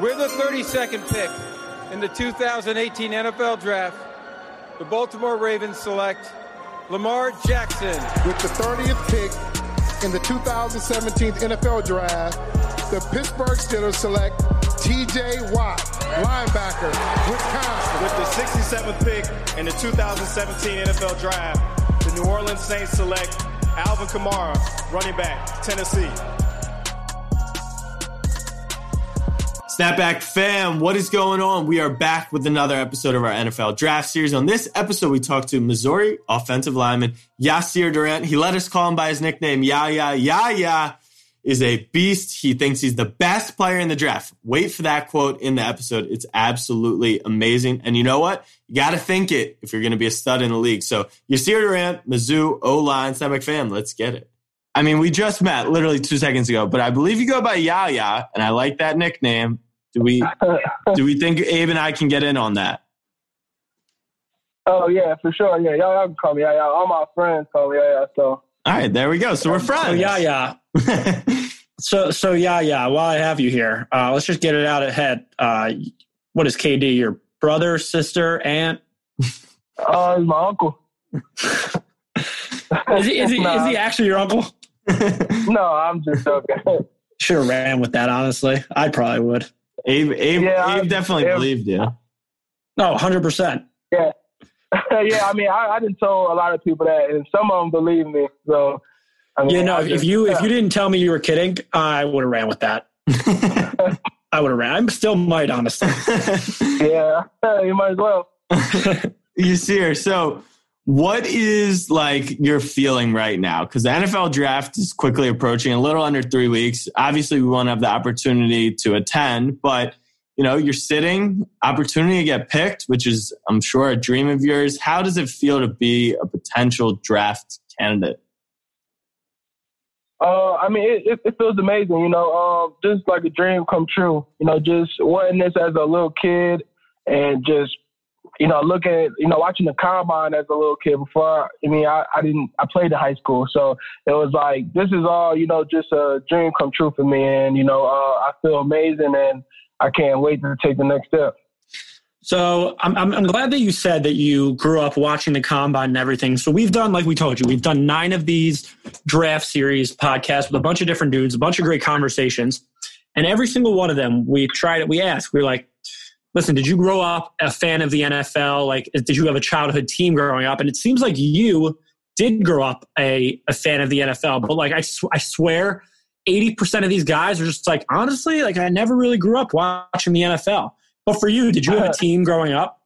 With the 32nd pick in the 2018 NFL Draft, the Baltimore Ravens select Lamar Jackson. With the 30th pick in the 2017 NFL Draft, the Pittsburgh Steelers select TJ Watt, linebacker, Wisconsin. With the 67th pick in the 2017 NFL Draft, the New Orleans Saints select Alvin Kamara, running back, Tennessee. Snapback fam, what is going on? We are back with another episode of our NFL draft series. On this episode, we talked to Missouri offensive lineman Yasir Durant. He let us call him by his nickname, Yaya. Yaya is a beast. He thinks he's the best player in the draft. Wait for that quote in the episode. It's absolutely amazing. And you know what? You got to think it if you're going to be a stud in the league. So Yasir Durant, Mizzou, O-line, Snapback fam, let's get it. I mean, we just met literally two seconds ago, but I believe you go by Yaya, and I like that nickname. Do we do we think Abe and I can get in on that? Oh yeah, for sure. Yeah, y'all, y'all can call me. Yeah, all my friends call me. Yeah, yeah. So. All right, there we go. So we're friends. So, yeah, yeah. so so yeah, yeah. While I have you here, uh, let's just get it out ahead. Uh, what is KD? Your brother, sister, aunt? Uh, he's my uncle. is he is he, nah. is he actually your uncle? no, I'm just joking. Should have ran with that. Honestly, I probably would. Abe, Abe, yeah, Abe definitely Abe, believed you. No, hundred percent. Yeah, yeah. I mean, I, I didn't tell a lot of people that, and some of them believe me. So, I mean, yeah, no. Just, if you yeah. if you didn't tell me you were kidding, I would have ran with that. I would have ran. I'm still might, honestly. yeah, you might as well. you see her. So, what is like your feeling right now? Because the NFL draft is quickly approaching, a little under three weeks. Obviously, we won't have the opportunity to attend, but you know, you're sitting, opportunity to get picked, which is, I'm sure, a dream of yours. How does it feel to be a potential draft candidate? Uh, I mean, it, it, it, feels amazing, you know, uh, just like a dream come true. You know, just wanting this as a little kid and just you know, looking at, you know, watching the combine as a little kid before, I mean, I, I didn't, I played in high school. So it was like, this is all, you know, just a dream come true for me. And, you know, uh, I feel amazing and I can't wait to take the next step. So I'm, I'm, I'm glad that you said that you grew up watching the combine and everything. So we've done, like we told you, we've done nine of these draft series podcasts with a bunch of different dudes, a bunch of great conversations. And every single one of them, we tried it. We asked, we are like, listen, did you grow up a fan of the NFL? Like, did you have a childhood team growing up? And it seems like you did grow up a, a fan of the NFL, but like, I, sw- I swear 80% of these guys are just like, honestly, like, I never really grew up watching the NFL. But for you, did you have a team growing up?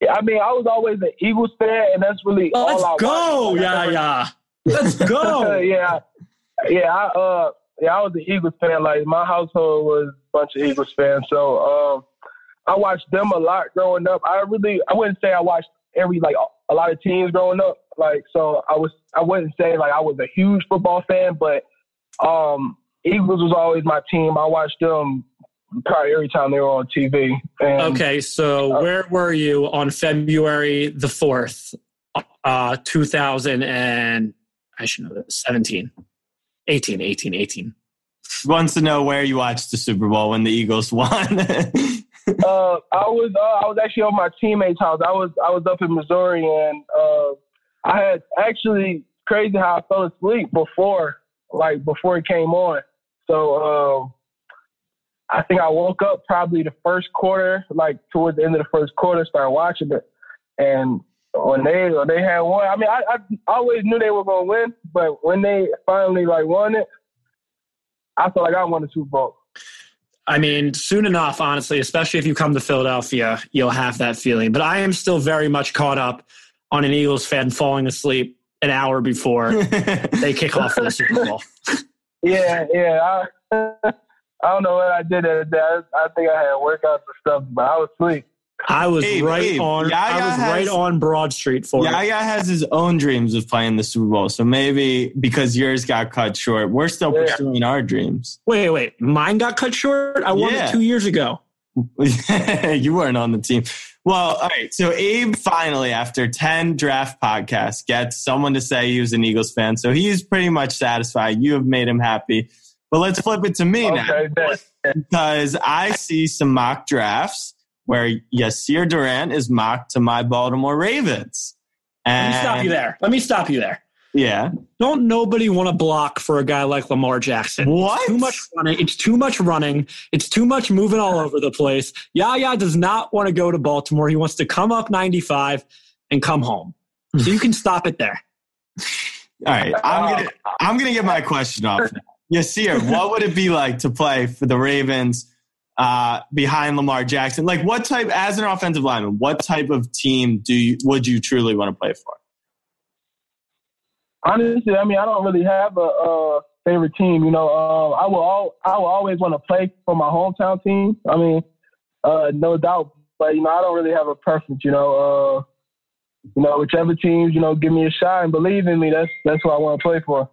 Yeah, I mean, I was always an Eagles fan, and that's really let's all I go, watched. yeah, yeah. Let's go. yeah, yeah. I, uh, yeah, I was an Eagles fan. Like my household was a bunch of Eagles fans. So, um, I watched them a lot growing up. I really, I wouldn't say I watched every like a lot of teams growing up. Like, so I was, I wouldn't say like I was a huge football fan, but um, Eagles was always my team. I watched them probably every time they were on TV. And, okay, so uh, where were you on February the fourth, uh, two thousand and I should know that 17, 18, 18, 18. Wants to know where you watched the Super Bowl when the Eagles won. uh, I was uh, I was actually on my teammate's house. I was I was up in Missouri, and uh, I had actually crazy how I fell asleep before like before it came on. So um, I think I woke up probably the first quarter, like towards the end of the first quarter, started watching it, and when they when they had won, I mean I, I always knew they were gonna win, but when they finally like won it, I felt like I won the Super Bowl. I mean, soon enough, honestly, especially if you come to Philadelphia, you'll have that feeling. But I am still very much caught up on an Eagles fan falling asleep an hour before they kick off for the Super Bowl. Yeah, yeah. I, I don't know what I did that day. I, I think I had workouts and stuff, but I was asleep. I was Abe, right Abe, on. Yaya I was has, right on Broad Street for Yaya it. Yaya has his own dreams of playing the Super Bowl, so maybe because yours got cut short, we're still yeah. pursuing our dreams. Wait, wait, mine got cut short. I won yeah. it two years ago. you weren't on the team. Well, all right. So Abe finally, after ten draft podcasts, gets someone to say he was an Eagles fan. So he's pretty much satisfied. You have made him happy. But let's flip it to me Okay, now bet. because I see some mock drafts where Yasir Durant is mocked to my Baltimore Ravens. Let me stop you there. Let me stop you there. Yeah. Don't nobody want to block for a guy like Lamar Jackson. What? Too much running. It's too much running. It's too much moving all over the place. Yaya does not want to go to Baltimore. He wants to come up 95 and come home. So you can stop it there. All right. I'm gonna I'm gonna get my question off. Yasir, what would it be like to play for the Ravens uh, behind Lamar Jackson? Like what type as an offensive lineman, what type of team do you would you truly want to play for? Honestly, I mean, I don't really have a, uh favorite team. You know, um, I will all, I will always want to play for my hometown team. I mean, uh, no doubt. But you know, I don't really have a preference. You know, uh, you know, whichever teams you know give me a shot and believe in me, that's that's what I want to play for.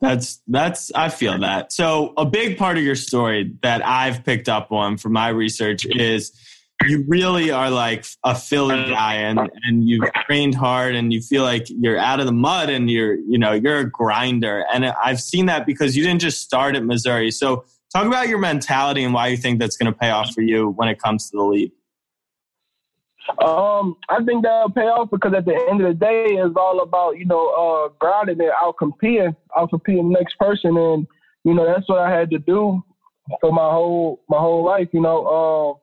That's that's I feel that. So a big part of your story that I've picked up on from my research is you really are like a Philly guy and and you've trained hard and you feel like you're out of the mud and you're you know you're a grinder and I've seen that because you didn't just start at Missouri. So talk about your mentality and why you think that's going to pay off for you when it comes to the league. Um, I think that'll pay off because at the end of the day, it's all about you know uh, grinding and out competing, out competing the next person, and you know that's what I had to do for my whole my whole life. You know,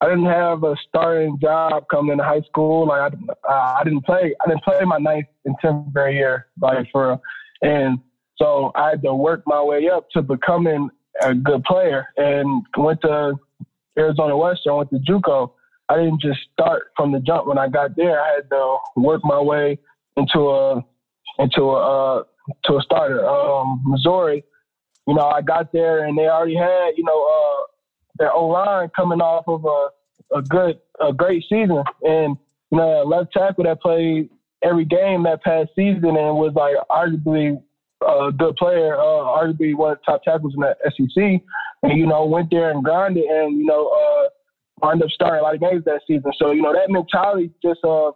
uh, I didn't have a starting job coming into high school. Like I, I didn't play, I didn't play my ninth and tenth grade year, like for, and so I had to work my way up to becoming a good player, and went to Arizona Western, went to JUCO. I didn't just start from the jump when I got there. I had to work my way into a into a uh, to a starter. Um, Missouri, you know, I got there and they already had you know uh, their O line coming off of a a good a great season, and you know, a left tackle that played every game that past season and was like arguably a good player, uh, arguably one of the top tackles in the SEC, and you know went there and grinded and you know. Uh, wound up starting a lot of games that season. So, you know, that mentality just uh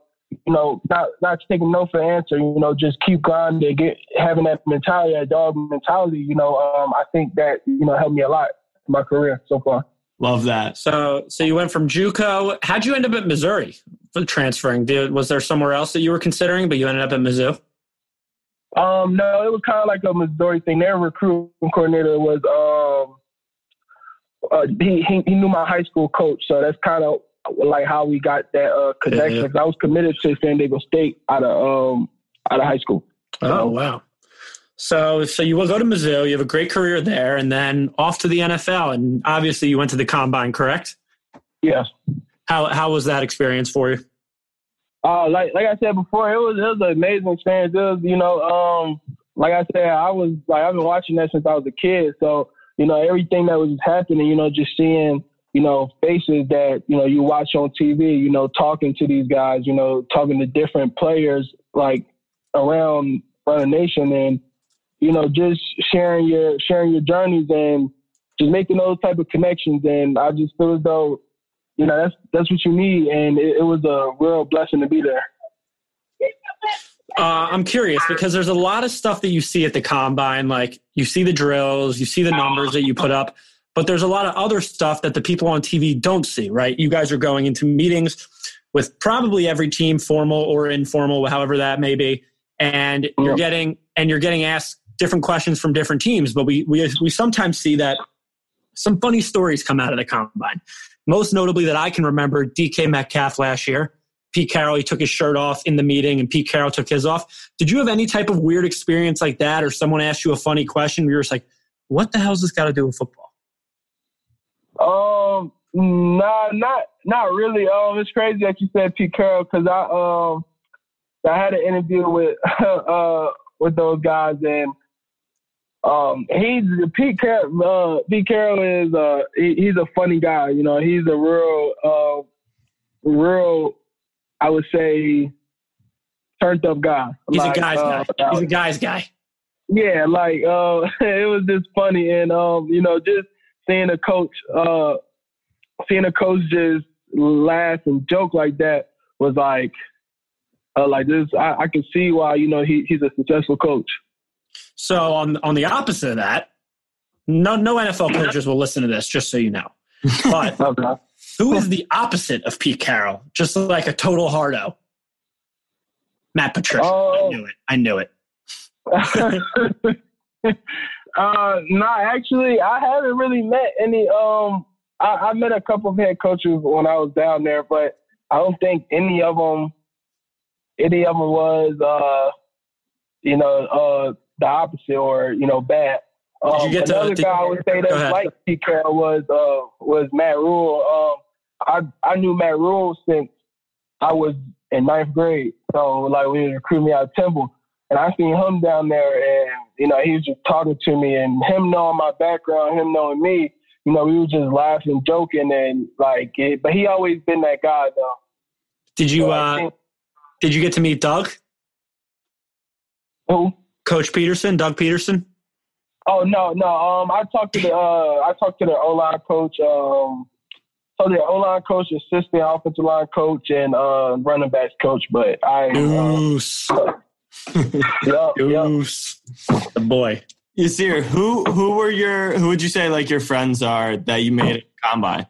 you know, not not taking no for an answer, you know, just keep grinding, get having that mentality, that dog mentality, you know, um, I think that, you know, helped me a lot in my career so far. Love that. So, so you went from JUCO. How'd you end up at Missouri for transferring? Did, was there somewhere else that you were considering, but you ended up at Mizzou? Um, no, it was kind of like a Missouri thing. Their recruiting coordinator was um, uh, he, he he knew my high school coach, so that's kind of like how we got that uh, connection. Yeah. I was committed to San Diego State out of um out of high school. Oh wow! So, so you will go to Mizzou. You have a great career there, and then off to the NFL. And obviously, you went to the combine, correct? Yes. How how was that experience for you? Uh, like like I said before, it was it was an amazing experience. It was you know, um, like I said, I was like I've been watching that since I was a kid. So you know, everything that was happening, you know, just seeing you know faces that you know you watch on TV, you know, talking to these guys, you know, talking to different players like around the nation, and you know, just sharing your sharing your journeys and just making those type of connections. And I just feel as though you know that's that's what you need, and it, it was a real blessing to be there. Uh, I'm curious because there's a lot of stuff that you see at the combine. Like you see the drills, you see the numbers that you put up, but there's a lot of other stuff that the people on TV don't see, right? You guys are going into meetings with probably every team, formal or informal, however that may be, and you're getting and you're getting asked different questions from different teams. But we we we sometimes see that some funny stories come out of the combine. Most notably, that I can remember, DK Metcalf last year. Pete Carroll, he took his shirt off in the meeting, and Pete Carroll took his off. Did you have any type of weird experience like that, or someone asked you a funny question? Where you're just like, "What the hell's this got to do with football?" Um, nah, not not really. Um, it's crazy that you said Pete Carroll because I um I had an interview with uh with those guys and um he's Pete Carroll. Uh, Pete Carroll is uh he, he's a funny guy. You know, he's a real uh real I would say turned up guy. He's Like, a guy's uh, guy. He's a guy's guy. yeah, like uh, it was just funny, and um, you know, just seeing a coach, uh, seeing a coach just laugh and joke like that was like, uh, like this. I, I can see why you know he, he's a successful coach. So on on the opposite of that, No, no NFL coaches will listen to this, just so you know. But Okay. Who is the opposite of Pete Carroll? Just like a total hardo. Matt Patricia. I Oh. knew it. I knew it. uh, nah, actually, I haven't really met any. Um, I, I met a couple of head coaches when I was down there, but I don't think any of them, any of them was, uh, you know, uh, the opposite or you know bad. Um, Did you get to- another did- guy I would say that like Pete Carroll was uh, was Matt Rhule. Um, I I knew Matt Rhule since I was in ninth grade. So like when he was recruiting me out of Temple. And I seen him down there and, you know, he was just talking to me and him knowing my background, him knowing me, you know, we were just laughing, joking and like it, but he always been that guy though. Did you So uh, think- did you get to meet Doug? who? Coach Pederson, Doug Pederson? Oh no, no. Um I talked to the uh I talked to the O line coach, um so the O line coach, assistant offensive line coach and uh running backs coach, but I uh, Goose. yeah, yeah. Goose. The boy. Yasir, who who were your who would you say like your friends are that you made at combine?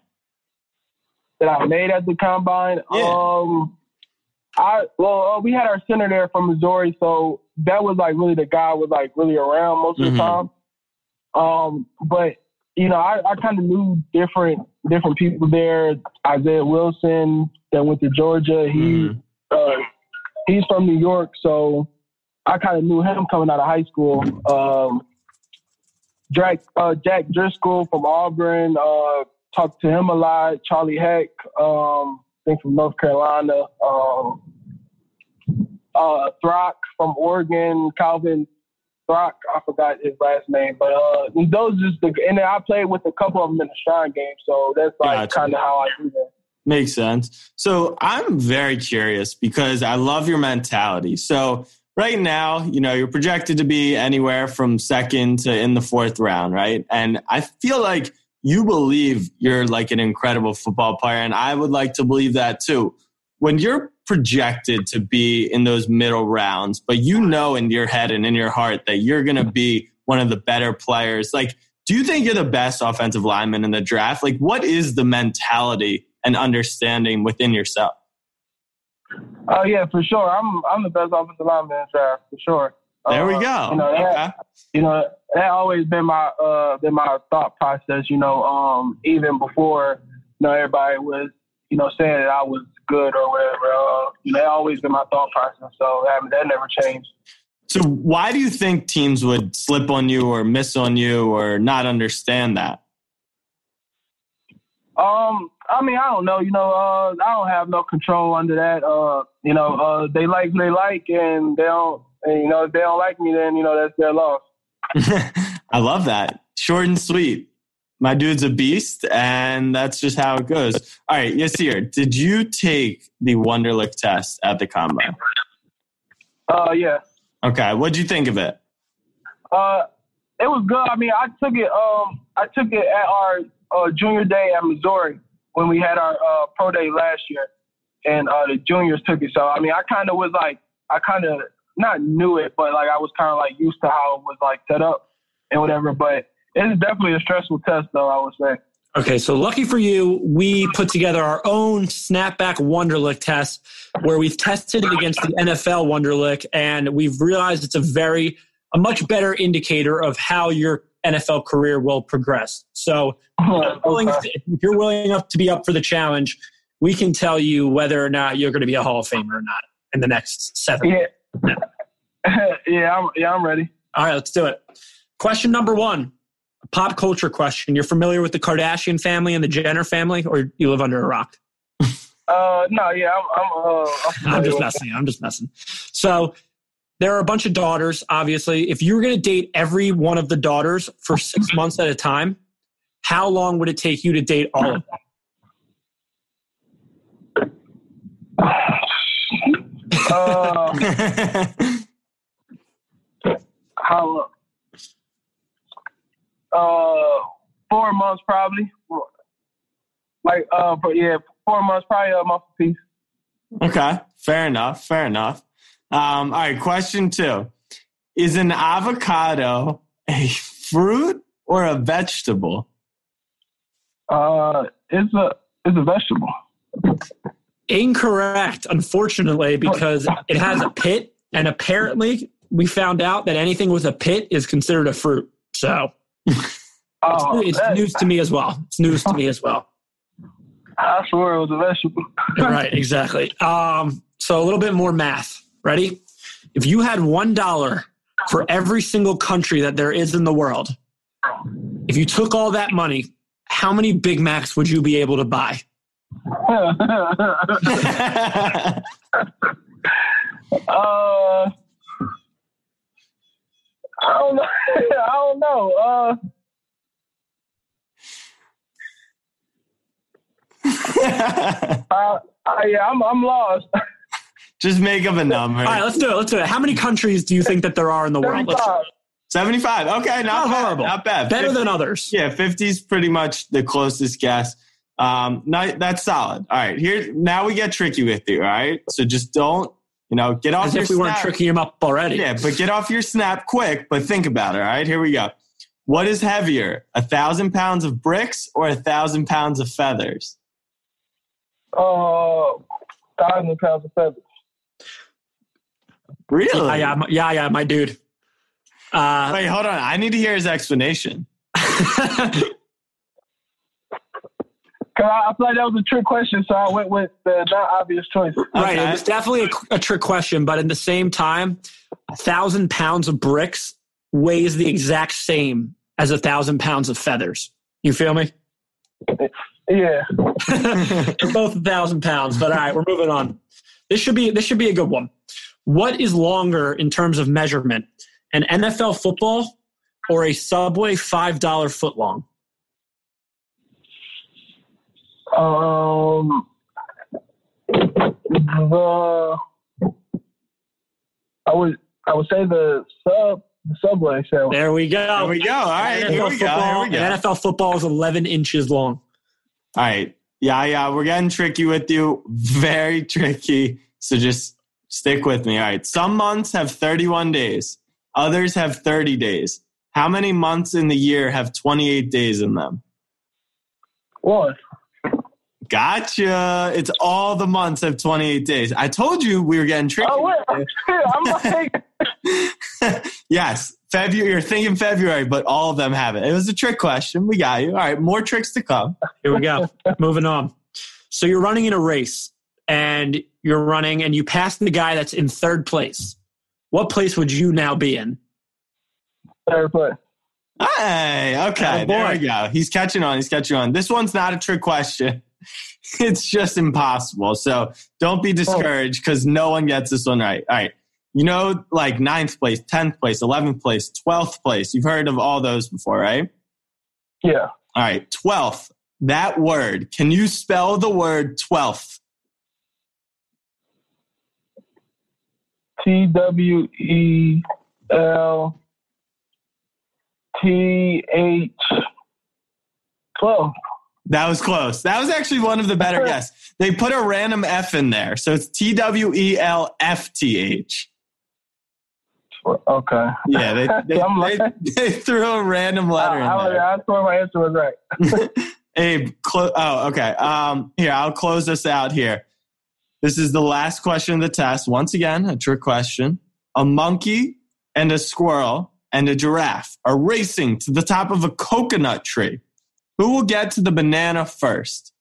that I made at the combine. Yeah. Um, I well, uh, we had our center there from Missouri, so that was like really the guy was like really around most of the time. Um, but you know, I, I kind of knew different different people there. Isaiah Wilson that went to Georgia. He Mhm. uh, he's from New York, so I kind of knew him coming out of high school. Um, Jack uh, Jack Driscoll from Auburn. Uh, talked to him a lot. Charlie Heck, um, I think from North Carolina. Um, uh, Throck from Oregon. Calvin Throck, I forgot his last name, but uh, those just the and then I played with a couple of them in the Shrine game, so that's like Gotcha. kind of how I do that. Makes sense. So I'm very curious because I love your mentality. So right now, you know, you're projected to be anywhere from second to in the fourth round, right? And I feel like you believe you're like an incredible football player, and I would like to believe that too. When you're projected to be in those middle rounds, but you know in your head and in your heart that you're going to be one of the better players, like, do you think you're the best offensive lineman in the draft? Like, what is the mentality and understanding within yourself? Oh yeah, for sure. I'm I'm the best offensive lineman in the draft for sure. There we Uh, go. You know, that, Okay. you know that always been my uh been my thought process. You know, um even before you know everybody was you know saying that I was good or whatever. Uh, you know, that always been my thought process. So that that never changed. So, why do you think teams would slip on you or miss on you or not understand that? Um, I mean, I don't know. You know, uh, I don't have no control under that. Uh, you know, uh, they like they like, and they don't. And, you know, if they don't like me, then you know that's their loss. I love that. Short and sweet. My dude's a beast, and that's just how it goes. All right, Yasir, did you take the Wonderlic test at the combine? Uh, yeah. Okay, what'd you think of it? Uh, it was good. I mean, I took it. Um, I took it at our uh, junior day at Missouri when we had our uh, pro day last year, and uh, the juniors took it. So I mean, I kind of was like, I kind of not knew it, but like I was kind of like used to how it was like set up and whatever. But it's definitely a stressful test, though. I would say. Okay, so lucky for you, we put together our own snapback Wonderlic test where we've tested it against the NFL Wonderlic, and we've realized it's a very, a much better indicator of how your NFL career will progress. So, willing, Okay. if you're willing enough to be up for the challenge, we can tell you whether or not you're going to be a Hall of Famer or not in the next seven. Yeah. yeah, I'm, yeah, I'm ready. All right, let's do it. Question number one, pop culture question. You're familiar with the Kardashian family and the Jenner family, or you live under a rock? Uh, no, yeah, I'm. I'm, uh, I'm, I'm just with messing. I'm just messing. So there are a bunch of daughters. Obviously, if you were going to date every one of the daughters for six months at a time, how long would it take you to date all of them? Uh, how? Uh, four months probably. Like, uh, but yeah, four months probably a month apiece. okay, fair enough. Fair enough. Um, all right, question two: Is an avocado a fruit or a vegetable? Uh, it's a it's a vegetable. Incorrect, unfortunately, because it has a pit, and apparently we found out that anything with a pit is considered a fruit. So Oh, it's news to me as well. It's news to me as well. I swear it was a vegetable. right, exactly. Um, so a little bit more math. Ready? If you had one dollar for every single country that there is in the world, if you took all that money, how many Big Macs would you be able to buy? uh, I don't know. I don't know. Uh, uh, uh, yeah, I'm I'm lost. Just make up a number. All right, let's do it. Let's do it. How many countries do you think that there are in the world? Let's, 75. Okay, not, not bad, horrible. Not bad. Better 50 than others. Yeah, 50 is pretty much the closest guess. Um, not, that's solid. All right, here now we get tricky with you. All right, so just don't, you know, get off As your if we weren't tricking him up already. Yeah, but get off your snap quick. But think about it. All right, here we go. What is heavier, a thousand pounds of bricks or a thousand pounds of feathers? Uh, thousand pounds of feathers. Really? Yeah, yeah, my, yeah, yeah, my dude. Uh, Wait, hold on. I need to hear his explanation. Cause I, I feel like that was a trick question, so I went with the not obvious choice. Right. Okay. It was definitely a, a trick question, but at the same time, a thousand pounds of bricks weighs the exact same as a thousand pounds of feathers. You feel me? Yeah. They're both a thousand pounds, but all right, we're moving on. This should be this should be a good one. What is longer in terms of measurement, an NFL football or a Subway five dollar foot long? Um. The I would I would say the sub the subway sandwich. There we go. Here we go. All right, NFL here we go. Here football, we go. NFL football is eleven inches long. All right. Yeah, yeah, we're getting tricky with you. Very tricky. So just stick with me. All right. Some months have 31 days, others have 30 days. How many months in the year have 28 days in them? One. Gotcha. It's all the months of 28 days. I told you we were getting tricky. Oh wait, I'm like yes, February. You're thinking February, but all of them have it. It was a trick question. We got you. All right, more tricks to come. Here we go. Moving on. So you're running in a race and you're running and you pass the guy that's in third place. What place would you now be in? third place. Hey, okay, Attaboy. there we go. He's catching on. He's catching on. This one's not a trick question. It's just impossible. So don't be oh. discouraged because no one gets this one right. All right. You know, like ninth place, 10th place, 11th place, 12th place. You've heard of all those before, right? Yeah. All right. 12th. That word. Can you spell the word 12th? T W E L T H twelve. That was close. That was actually one of the better guess. They put a random F in there. So it's T W E L F T H. Okay. Yeah, they, they, like- they, threw a random letter in I, I, there. I thought my answer was right. Abe, clo- oh, okay. Um, here, I'll close this out here. This is the last question of the test. Once again, a trick question. A monkey and a squirrel and a giraffe are racing to the top of a coconut tree. Who will get to the banana first?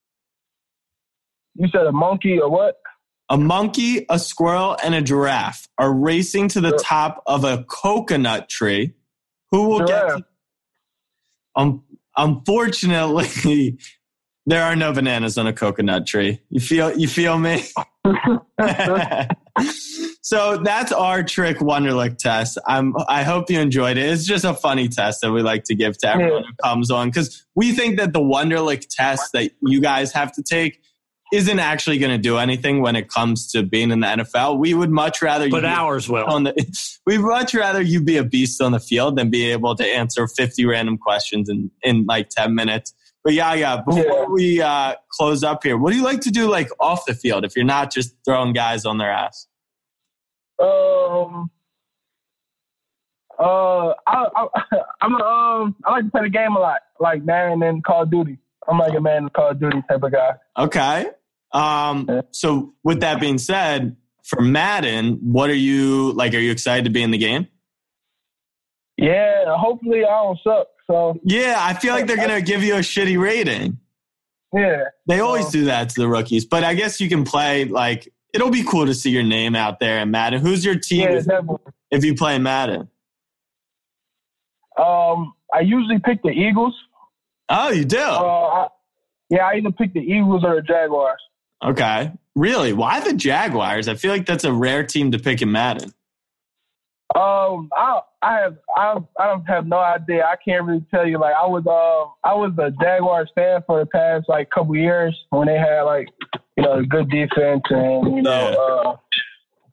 You said a monkey or what? A monkey, a squirrel, and a giraffe are racing to the top of a coconut tree. Who will get Giraffe. to um, unfortunately, there are no bananas on a coconut tree. You feel you feel me? so that's our trick Wonderlic test. I'm I hope you enjoyed it. It's just a funny test that we like to give to everyone who comes on because we think that the Wonderlic test that you guys have to take isn't actually going to do anything when it comes to being in the NFL. We would much rather you But be- ours will. on the we'd much rather you be a beast on the field than be able to answer 50 random questions in in like 10 minutes but yeah yeah before Yeah. we uh close up here what do you like to do like off the field if you're not just throwing guys on their ass Um, Uh, I, I, I'm a, um, I like to play the game a lot, like Madden and Call of Duty. I'm like a man Call of Duty type of guy. Okay. Um, Yeah. so with that being said, for Madden, what are you like? Are you excited to be in the game? Yeah, hopefully I don't suck. So Yeah, I feel like they're gonna give you a shitty rating. yeah, They always Well- do that to the rookies, but I guess you can play like it'll be cool to see your name out there in Madden. Who's your team yeah, if, if you play Madden? Um, I usually pick the Eagles. Oh, you do? Uh, I, yeah, I either pick the Eagles or the Jaguars. Okay. Really? Why the Jaguars? I feel like that's a rare team to pick in Madden. Um, I I have I I don't have no idea. I can't really tell you. Like I was um I was a Jaguars fan for the past like couple years when they had like you know good defense and you know Yeah. uh,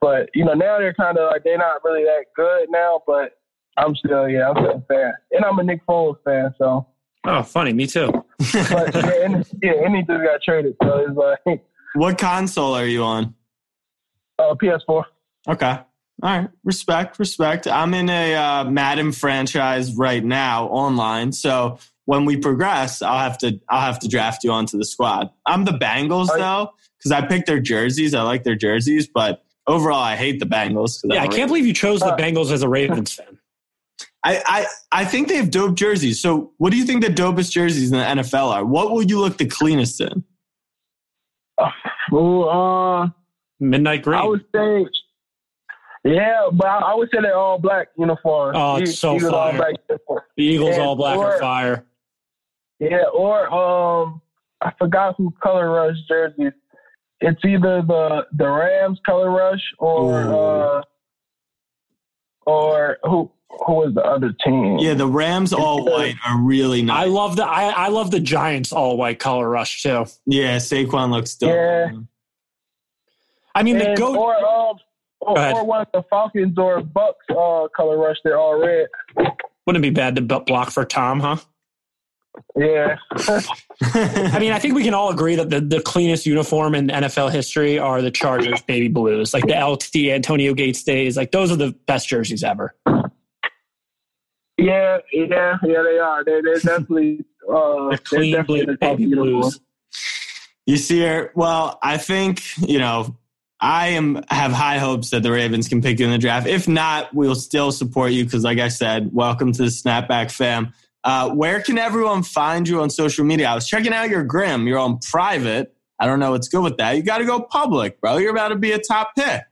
but you know now they're kind of like they're not really that good now. But I'm still yeah I'm still a fan and I'm a Nick Foles fan. So Oh, funny. Me too. but yeah, and, yeah and he got traded. So it's like what console are you on? uh, PS4. Okay. All right. Respect, respect. I'm in a uh, Madden franchise right now online. So when we progress, I'll have to I'll have to draft you onto the squad. I'm the Bengals Oh, though, because I picked their jerseys. I like their jerseys, but overall I hate the Bengals. Yeah, I don't can't believe you chose the Bengals as a Ravens fan. I, I I think they have dope jerseys. So, what do you think the dopest jerseys in the NFL are? What will you look the cleanest in? Ooh, uh, Midnight Green. I would say, yeah, but I, I would say they're all black uniforms. Oh, it's E- so Eagles all fire. black the Eagles and- all black or- are fire. Yeah, or um, I forgot who color rush jerseys. It's either the the Rams color rush or Ooh. uh, or who who was the other team? Yeah, the Rams all white are really nice. I love the I, I love the Giants all white color rush too. yeah, Saquon looks dope. Yeah. I mean the And- goat or um. Or, Go or one of the Falcons or Bucks uh, color rush. They're all red. wouldn't it be bad to block for Tom, huh? Yeah. I mean, I think we can all agree that the, the cleanest uniform in NFL history are the Chargers baby blues, like the LT Antonio Gates days. Like those are the best jerseys ever. Yeah, yeah, yeah, they are. They, they're definitely, uh, The they're clean definitely blue the top baby uniform. blues. you see her. Well, I think you know. I am have high hopes that the Ravens can pick you in the draft. If not, we'll still support you because, like I said, welcome to the Snapback fam. Uh, where can everyone find you on social media? I was checking out your Grim. You're on private. I don't know what's good with that. You got to go public, bro. You're about to be a top pick.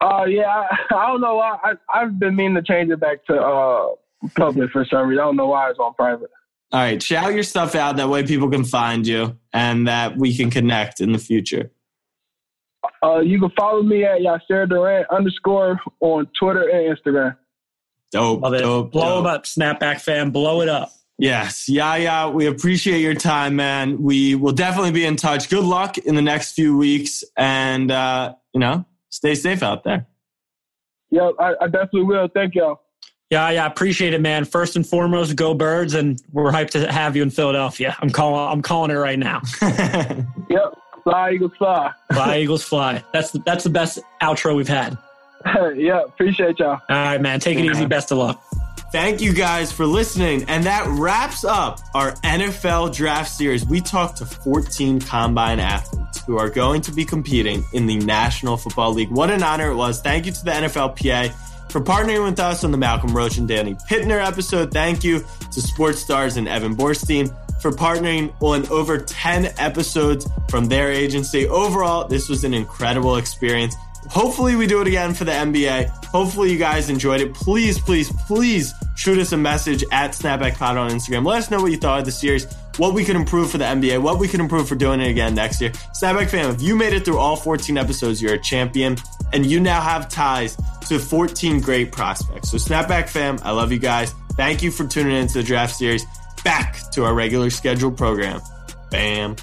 Uh, yeah, I, I don't know why. I, I've been meaning to change it back to uh, public for some reason. I don't know why it's on private. All right, shout your stuff out. That way people can find you and that we can connect in the future. Uh, you can follow me at Yasir Durant underscore on Twitter and Instagram. Dope, Love it. dope, Blow dope. them up, Snapback fam. Blow it up. Yes, yeah, yeah. We appreciate your time, man. We will definitely be in touch. Good luck in the next few weeks, and uh, you know, stay safe out there. Yeah, I, I definitely will. Thank y'all. Yeah, yeah, appreciate it, man. First and foremost, go birds, and we're hyped to have you in Philadelphia. I'm calling. I'm calling it right now. Yep, fly Eagles fly. Fly Eagles fly. That's the, that's the best outro we've had. yeah, appreciate y'all. All right, man. Take it easy. Best of luck. Thank you guys for listening. And that wraps up our NFL draft series. We talked to 14 combine athletes who are going to be competing in the National Football League. What an honor it was. Thank you to the NFLPA for partnering with us on the Malcolm Roach and Danny Pittner episode. Thank you to Sports Stars and Evan Borstein for partnering on over 10 episodes from their agency. Overall, this was an incredible experience. Hopefully, we do it again for the NBA. Hopefully, you guys enjoyed it. Please, please, please shoot us a message at Snapback Pod on Instagram. Let us know what you thought of the series, what we could improve for the NBA, what we could improve for doing it again next year. Snapback fam, if you made it through all 14 episodes, you're a champion, and you now have ties to 14 great prospects. So, Snapback fam, I love you guys. Thank you for tuning into the draft series. Back to our regular scheduled program. Bam.